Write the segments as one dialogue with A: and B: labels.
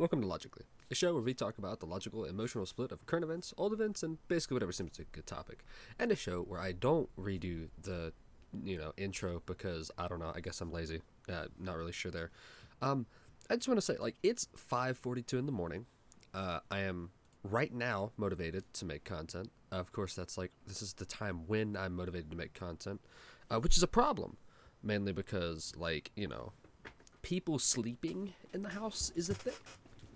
A: Welcome to Logically, a show where we talk about the logical, emotional split of current events, old events, and basically whatever seems a good topic. And a show where I don't redo the, you know, intro because I don't know. I guess I'm lazy. Uh, not really sure there. Um, I just want to say, like, it's 5:42 in the morning. Uh, I am right now motivated to make content. of course, that's like this is the time when I'm motivated to make content, uh, which is a problem, mainly because like you know, people sleeping in the house is a thing.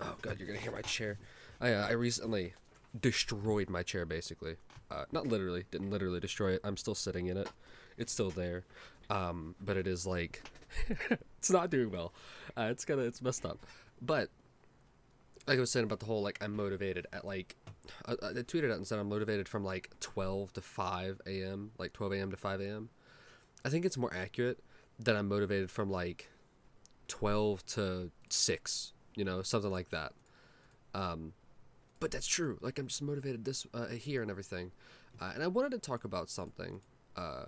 A: Oh god, you're gonna hear my chair. I uh, I recently destroyed my chair basically. Uh, not literally, didn't literally destroy it. I'm still sitting in it. It's still there. Um, but it is like it's not doing well. Uh, it's kind of it's messed up. But like I was saying about the whole like I'm motivated at like I, I tweeted out and said I'm motivated from like 12 to 5 a.m. like 12 a.m. to 5 a.m. I think it's more accurate that I'm motivated from like 12 to 6, you know, something like that. Um, but that's true. Like I'm just motivated this uh, here and everything. Uh, and I wanted to talk about something uh,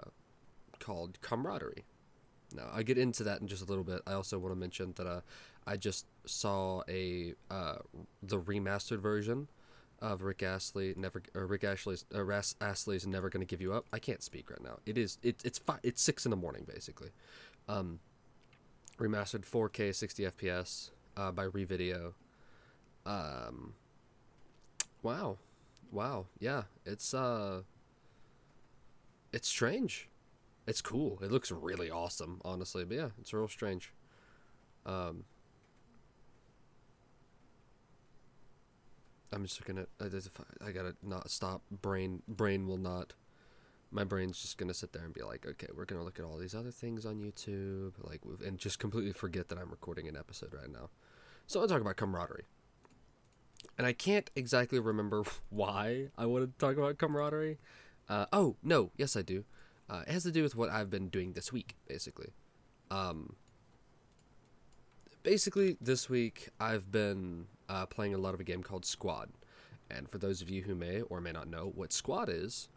A: called camaraderie. Now I'll get into that in just a little bit. I also want to mention that uh, I just saw a uh, the remastered version of Rick Astley never Rick Astley's uh, Ras- Astley's never gonna give you up. I can't speak right now. It is it, it's five, it's six in the morning basically. Um, remastered 4K 60 FPS uh, by Revideo. Um, wow, wow, yeah, it's uh, it's strange. It's cool. It looks really awesome, honestly. But yeah, it's real strange. Um, I'm just looking at. I gotta not stop. Brain, brain will not. My brain's just gonna sit there and be like, okay, we're gonna look at all these other things on YouTube, like, and just completely forget that I'm recording an episode right now. So I want to talk about camaraderie, and I can't exactly remember why I wanted to talk about camaraderie. Uh, oh no, yes I do. Uh, it has to do with what I've been doing this week, basically. Um, basically, this week I've been uh, playing a lot of a game called Squad. And for those of you who may or may not know what Squad is,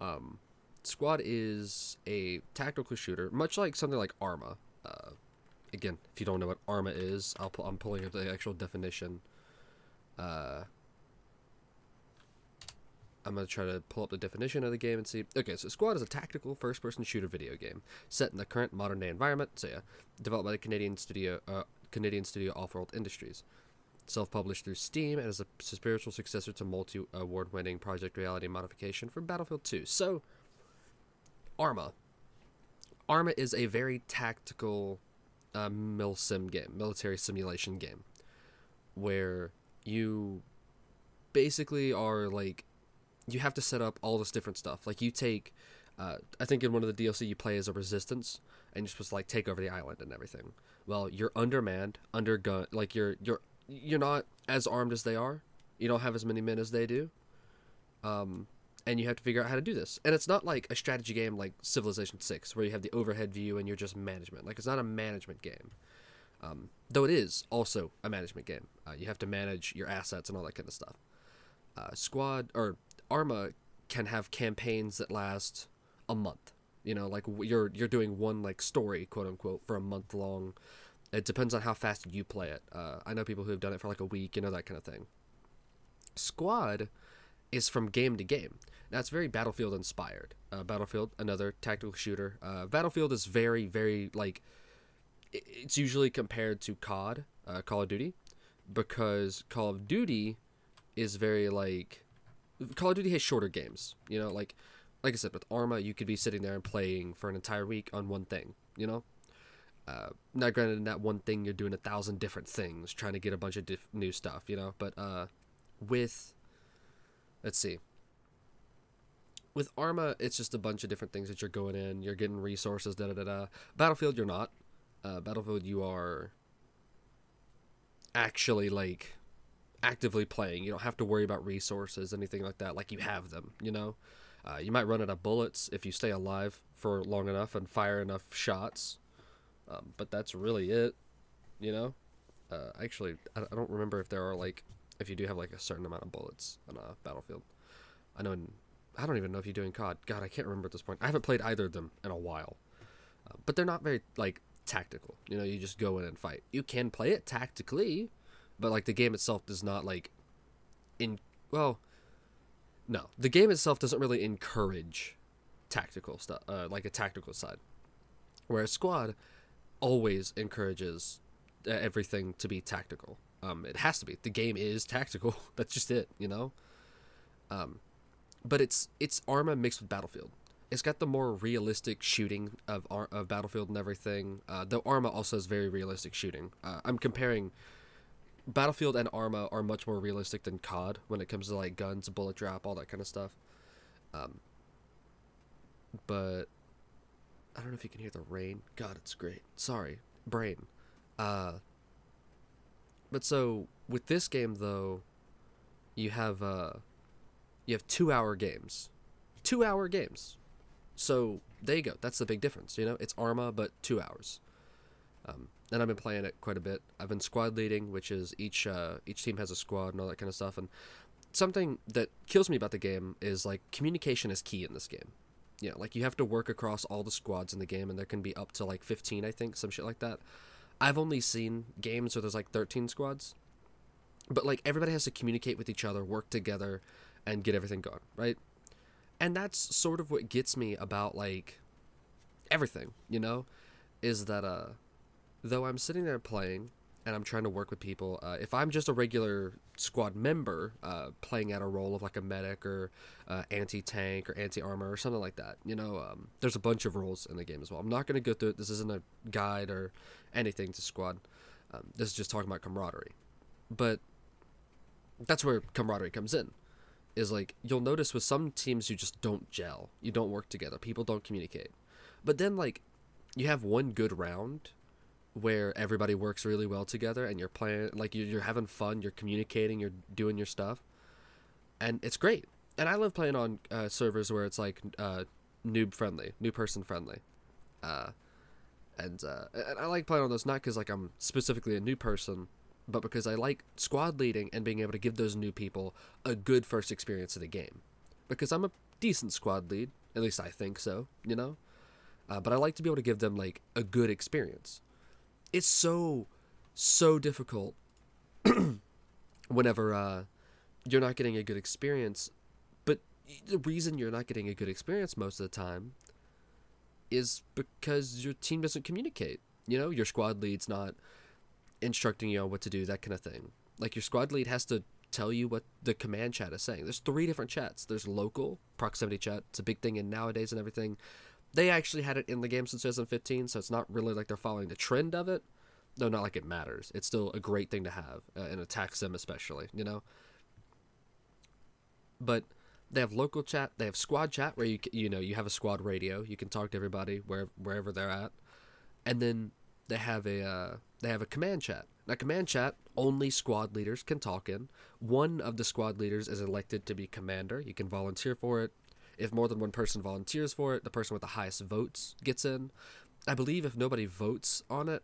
A: um, Squad is a tactical shooter, much like something like Arma. Uh, again, if you don't know what Arma is, I'll pu- I'm pulling up the actual definition. Uh, I'm going to try to pull up the definition of the game and see. Okay, so Squad is a tactical first person shooter video game set in the current modern day environment. So, yeah, developed by the Canadian studio, uh, Canadian studio Offworld Industries. Self published through Steam and is a spiritual successor to multi award winning Project Reality modification for Battlefield 2. So, Arma. Arma is a very tactical uh, milsim game, military simulation game, where you basically are like you have to set up all this different stuff. Like you take, uh, I think in one of the DLC you play as a resistance, and you're supposed to like take over the island and everything. Well, you're undermanned, under gun, like you're you're you're not as armed as they are. You don't have as many men as they do. Um, and you have to figure out how to do this. And it's not like a strategy game like Civilization Six, where you have the overhead view and you're just management. Like it's not a management game. Um, though it is also a management game. Uh, you have to manage your assets and all that kind of stuff. Uh, squad or Arma can have campaigns that last a month. You know, like you're you're doing one like story, quote unquote, for a month long. It depends on how fast you play it. Uh, I know people who have done it for like a week, you know that kind of thing. Squad is from game to game. It's very Battlefield inspired. Uh, Battlefield, another tactical shooter. Uh, Battlefield is very very like it's usually compared to COD, uh, Call of Duty, because Call of Duty is very like Call of Duty has shorter games. You know, like like I said with Arma, you could be sitting there and playing for an entire week on one thing. You know, uh, now granted in that one thing you're doing a thousand different things, trying to get a bunch of diff- new stuff. You know, but uh, with let's see. With Arma, it's just a bunch of different things that you're going in. You're getting resources, da da da da. Battlefield, you're not. Uh, Battlefield, you are actually like actively playing. You don't have to worry about resources, anything like that. Like you have them, you know. Uh, you might run out of bullets if you stay alive for long enough and fire enough shots, um, but that's really it, you know. Uh, actually, I, I don't remember if there are like if you do have like a certain amount of bullets on a battlefield. I know. In, I don't even know if you do in COD. God, I can't remember at this point. I haven't played either of them in a while, uh, but they're not very like tactical. You know, you just go in and fight. You can play it tactically, but like the game itself does not like in well no the game itself doesn't really encourage tactical stuff uh, like a tactical side whereas squad always encourages uh, everything to be tactical um, it has to be the game is tactical that's just it you know um, but it's it's arma mixed with battlefield it's got the more realistic shooting of Ar- of battlefield and everything uh, though arma also has very realistic shooting uh, i'm comparing Battlefield and Arma are much more realistic than COD when it comes to like guns, bullet drop, all that kind of stuff. Um, but I don't know if you can hear the rain. God, it's great. Sorry, brain. Uh, but so with this game though, you have uh, you have two hour games, two hour games. So there you go. That's the big difference. You know, it's Arma but two hours. Um, and I've been playing it quite a bit. I've been squad leading, which is each uh, each team has a squad and all that kind of stuff. And something that kills me about the game is like communication is key in this game. You know, like you have to work across all the squads in the game, and there can be up to like fifteen, I think, some shit like that. I've only seen games where there's like thirteen squads, but like everybody has to communicate with each other, work together, and get everything going, right? And that's sort of what gets me about like everything, you know, is that uh though I'm sitting there playing and I'm trying to work with people, uh, if I'm just a regular squad member uh, playing at a role of like a medic or uh, anti tank or anti armor or something like that, you know, um, there's a bunch of roles in the game as well. I'm not going to go through it. This isn't a guide or anything to squad. Um, this is just talking about camaraderie. But that's where camaraderie comes in. Is like you'll notice with some teams you just don't gel. You don't work together. People don't communicate. But then like you have one good round where everybody works really well together and you're playing like you're, you're having fun you're communicating you're doing your stuff and it's great and i love playing on uh, servers where it's like uh, noob friendly new person friendly uh, and, uh, and i like playing on those not because like i'm specifically a new person but because i like squad leading and being able to give those new people a good first experience of the game because i'm a decent squad lead at least i think so you know uh, but i like to be able to give them like a good experience it's so so difficult whenever uh, you're not getting a good experience. But the reason you're not getting a good experience most of the time is because your team doesn't communicate. You know, your squad lead's not instructing you on what to do, that kind of thing. Like your squad lead has to tell you what the command chat is saying. There's three different chats. There's local proximity chat. It's a big thing in nowadays and everything they actually had it in the game since 2015, so it's not really like they're following the trend of it. No, not like it matters. It's still a great thing to have uh, in attack sim, especially. You know. But they have local chat. They have squad chat where you you know you have a squad radio. You can talk to everybody where wherever they're at, and then they have a uh, they have a command chat. Now, command chat only squad leaders can talk in. One of the squad leaders is elected to be commander. You can volunteer for it. If more than one person volunteers for it, the person with the highest votes gets in. I believe if nobody votes on it,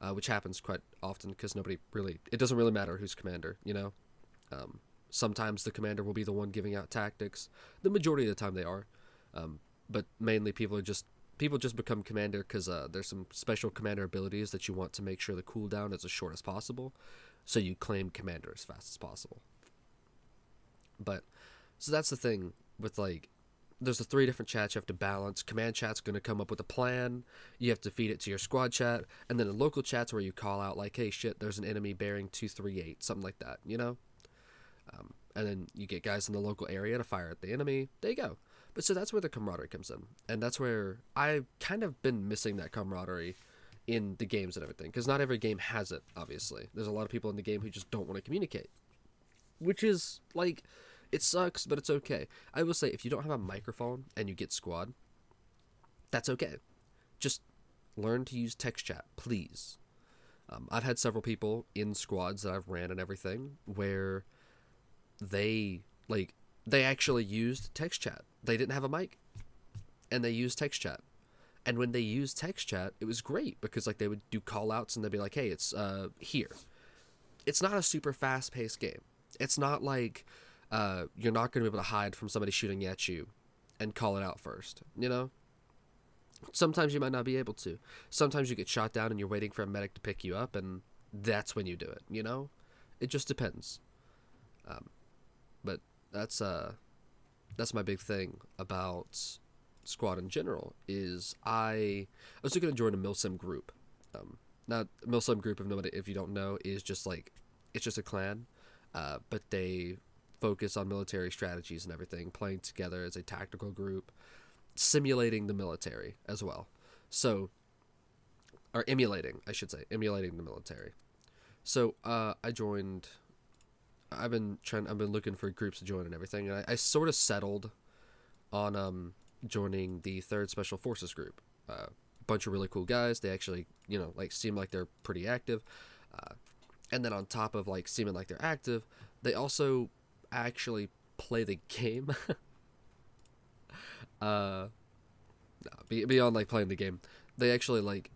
A: uh, which happens quite often because nobody really, it doesn't really matter who's commander, you know? Um, sometimes the commander will be the one giving out tactics. The majority of the time they are. Um, but mainly people are just, people just become commander because uh, there's some special commander abilities that you want to make sure the cooldown is as short as possible. So you claim commander as fast as possible. But, so that's the thing with like there's the three different chats you have to balance. Command chat's going to come up with a plan. You have to feed it to your squad chat, and then the local chats where you call out like, "Hey, shit, there's an enemy bearing two three eight, something like that," you know. Um, and then you get guys in the local area to fire at the enemy. There you go. But so that's where the camaraderie comes in, and that's where I've kind of been missing that camaraderie in the games and everything, because not every game has it. Obviously, there's a lot of people in the game who just don't want to communicate, which is like it sucks, but it's okay. I will say, if you don't have a microphone and you get squad, that's okay. Just learn to use text chat, please. Um, I've had several people in squads that I've ran and everything where they like they actually used text chat. They didn't have a mic, and they used text chat. And when they used text chat, it was great because like they would do call outs and they'd be like, "Hey, it's uh here." It's not a super fast paced game. It's not like uh, you're not going to be able to hide from somebody shooting at you and call it out first, you know? Sometimes you might not be able to. Sometimes you get shot down and you're waiting for a medic to pick you up, and that's when you do it, you know? It just depends. Um, but that's uh, that's my big thing about squad in general. Is I I was looking to join a milsim group. Um, now milsim group, if nobody if you don't know, is just like it's just a clan, uh, but they focus on military strategies and everything, playing together as a tactical group, simulating the military as well. So, or emulating, I should say, emulating the military. So uh, I joined. I've been trying. I've been looking for groups to join and everything. And I, I sort of settled on um, joining the Third Special Forces group. A uh, bunch of really cool guys. They actually, you know, like seem like they're pretty active. Uh, and then on top of like seeming like they're active, they also actually play the game. uh, beyond like playing the game, they actually like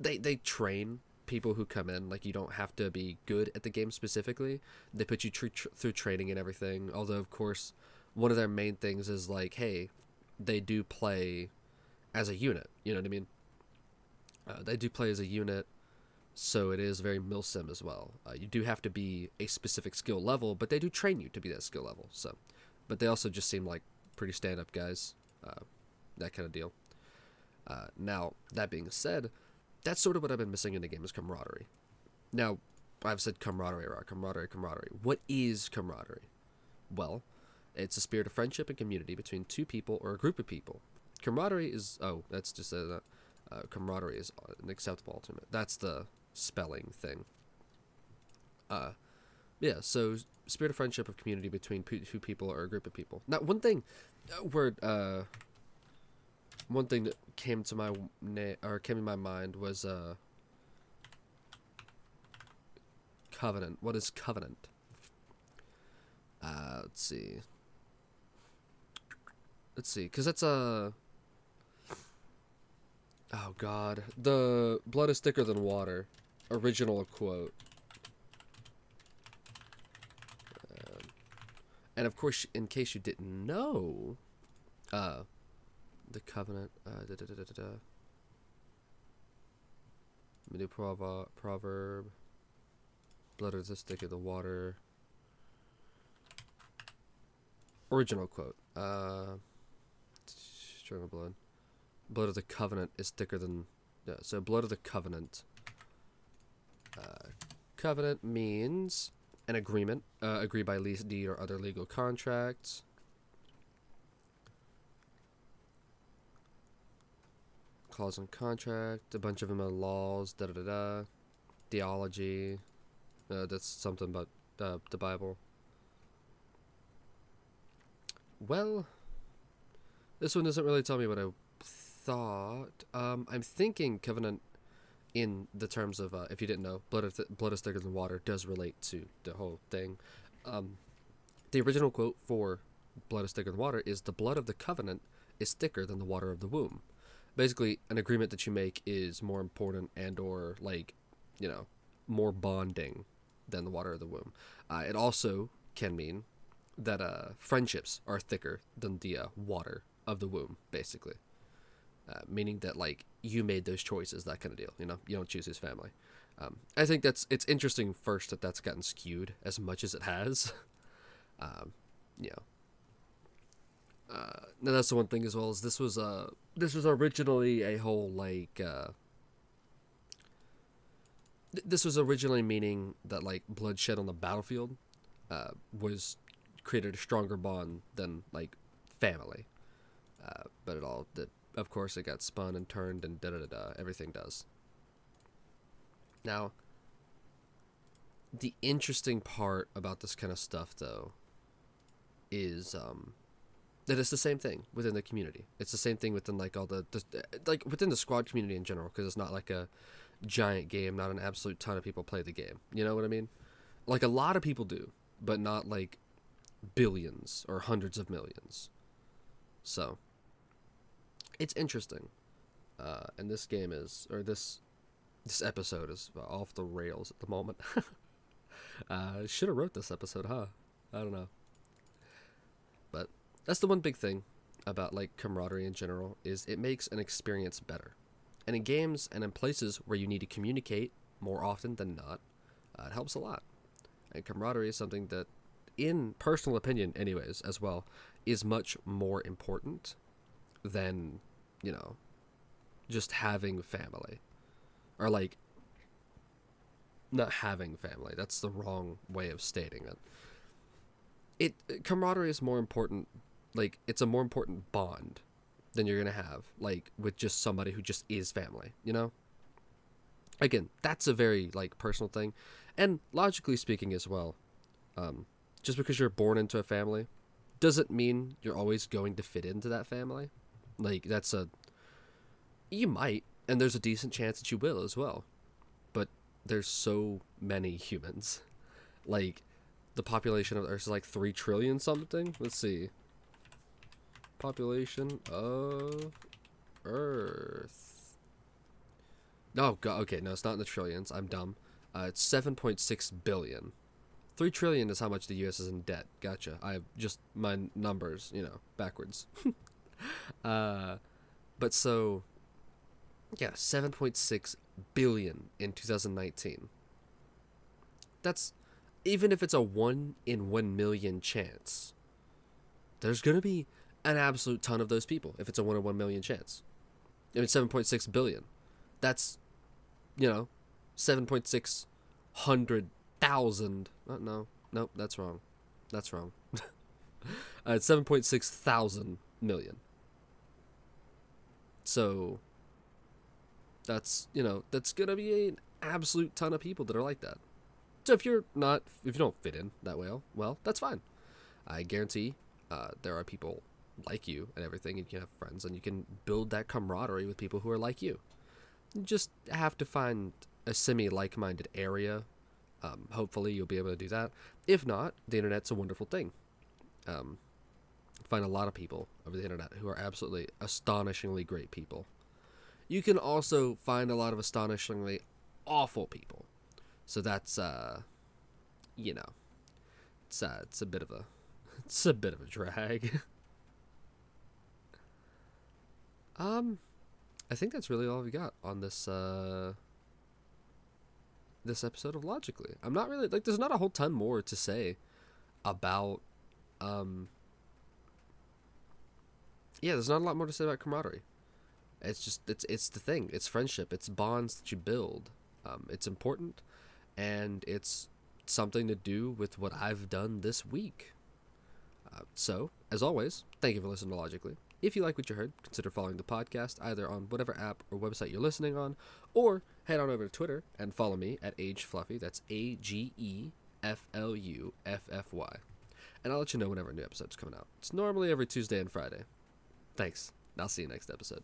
A: they they train people who come in. Like you don't have to be good at the game specifically. They put you tr- tr- through training and everything. Although of course, one of their main things is like, hey, they do play as a unit. You know what I mean? Uh, they do play as a unit so it is very milsim as well. Uh, you do have to be a specific skill level, but they do train you to be that skill level. So, but they also just seem like pretty stand-up guys, uh, that kind of deal. Uh, now that being said, that's sort of what I've been missing in the game is camaraderie. Now, I've said camaraderie, right? camaraderie, camaraderie. What is camaraderie? Well, it's a spirit of friendship and community between two people or a group of people. Camaraderie is oh, that's just a uh, camaraderie is an acceptable alternate. That's the spelling thing. Uh, yeah. So spirit of friendship of community between two people or a group of people. Now, one thing, uh, word, uh, one thing that came to my na- or came in my mind was uh, covenant. What is covenant? Uh, let's see. Let's see, because that's a. Oh God, the blood is thicker than water original quote. Um, and of course, in case you didn't know, uh, the covenant, uh, da, da, da, da, da, new proverb, proverb, blood is the stick of the water. Original quote, uh, string of blood. Blood of the covenant is thicker than, yeah, so blood of the covenant uh, covenant means an agreement uh, agreed by lease deed or other legal contracts. Clause in contract, a bunch of them are laws, da da da da. Theology, uh, that's something about uh, the Bible. Well, this one doesn't really tell me what I thought. Um, I'm thinking covenant in the terms of uh, if you didn't know, blood is, th- blood is thicker than water does relate to the whole thing. Um, the original quote for blood is thicker than water is the blood of the covenant is thicker than the water of the womb. Basically, an agreement that you make is more important and or like, you know, more bonding than the water of the womb. Uh, it also can mean that uh, friendships are thicker than the uh, water of the womb, basically. Uh, meaning that like you made those choices, that kind of deal. You know, you don't choose his family. Um, I think that's it's interesting first that that's gotten skewed as much as it has. um, you know, uh, now that's the one thing as well as this was uh this was originally a whole like uh, th- this was originally meaning that like bloodshed on the battlefield uh, was created a stronger bond than like family. Uh, but it all the of course it got spun and turned and da da da. Everything does. Now, the interesting part about this kind of stuff, though, is um, that it's the same thing within the community. It's the same thing within like all the, the like within the squad community in general, because it's not like a giant game. Not an absolute ton of people play the game. You know what I mean? Like a lot of people do, but not like billions or hundreds of millions. So it's interesting. Uh, and this game is, or this this episode is off the rails at the moment. uh, should have wrote this episode, huh? I don't know. That's the one big thing about like camaraderie in general is it makes an experience better. And in games and in places where you need to communicate more often than not, uh, it helps a lot. And camaraderie is something that, in personal opinion, anyways, as well, is much more important than, you know, just having family. Or like, not having family. That's the wrong way of stating it. It camaraderie is more important. Like it's a more important bond than you're gonna have like with just somebody who just is family. You know. Again, that's a very like personal thing, and logically speaking as well. Um, just because you're born into a family doesn't mean you're always going to fit into that family. Like that's a you might, and there's a decent chance that you will as well. But there's so many humans. Like the population of Earth is like 3 trillion something. Let's see. Population of Earth. No, oh, okay, no, it's not in the trillions. I'm dumb. Uh, it's 7.6 billion. 3 trillion is how much the US is in debt. Gotcha. I have just my numbers, you know, backwards. uh, but so, yeah, 7.6 billion in 2019. That's even if it's a 1 in 1 million chance. There's going to be an absolute ton of those people if it's a 1 in 1 million chance. I mean 7.6 billion. That's you know, 7.6 hundred thousand. Uh, no, nope, that's wrong. That's wrong. uh, it's 7.6 thousand million. So that's you know that's gonna be an absolute ton of people that are like that. So if you're not if you don't fit in that well, well that's fine. I guarantee uh, there are people like you and everything, and you can have friends, and you can build that camaraderie with people who are like you. You just have to find a semi like-minded area. Um, hopefully, you'll be able to do that. If not, the internet's a wonderful thing. Um, find a lot of people over the internet who are absolutely astonishingly great people. You can also find a lot of astonishingly awful people. So that's uh you know, it's uh, it's a bit of a it's a bit of a drag. um I think that's really all we got on this uh this episode of Logically. I'm not really like there's not a whole ton more to say about um yeah, there's not a lot more to say about camaraderie. It's just it's it's the thing. It's friendship. It's bonds that you build. Um, it's important, and it's something to do with what I've done this week. Uh, so, as always, thank you for listening to Logically. If you like what you heard, consider following the podcast either on whatever app or website you're listening on, or head on over to Twitter and follow me at Age Fluffy. That's A G E F L U F F Y. And I'll let you know whenever a new episode's coming out. It's normally every Tuesday and Friday. Thanks. I'll see you next episode.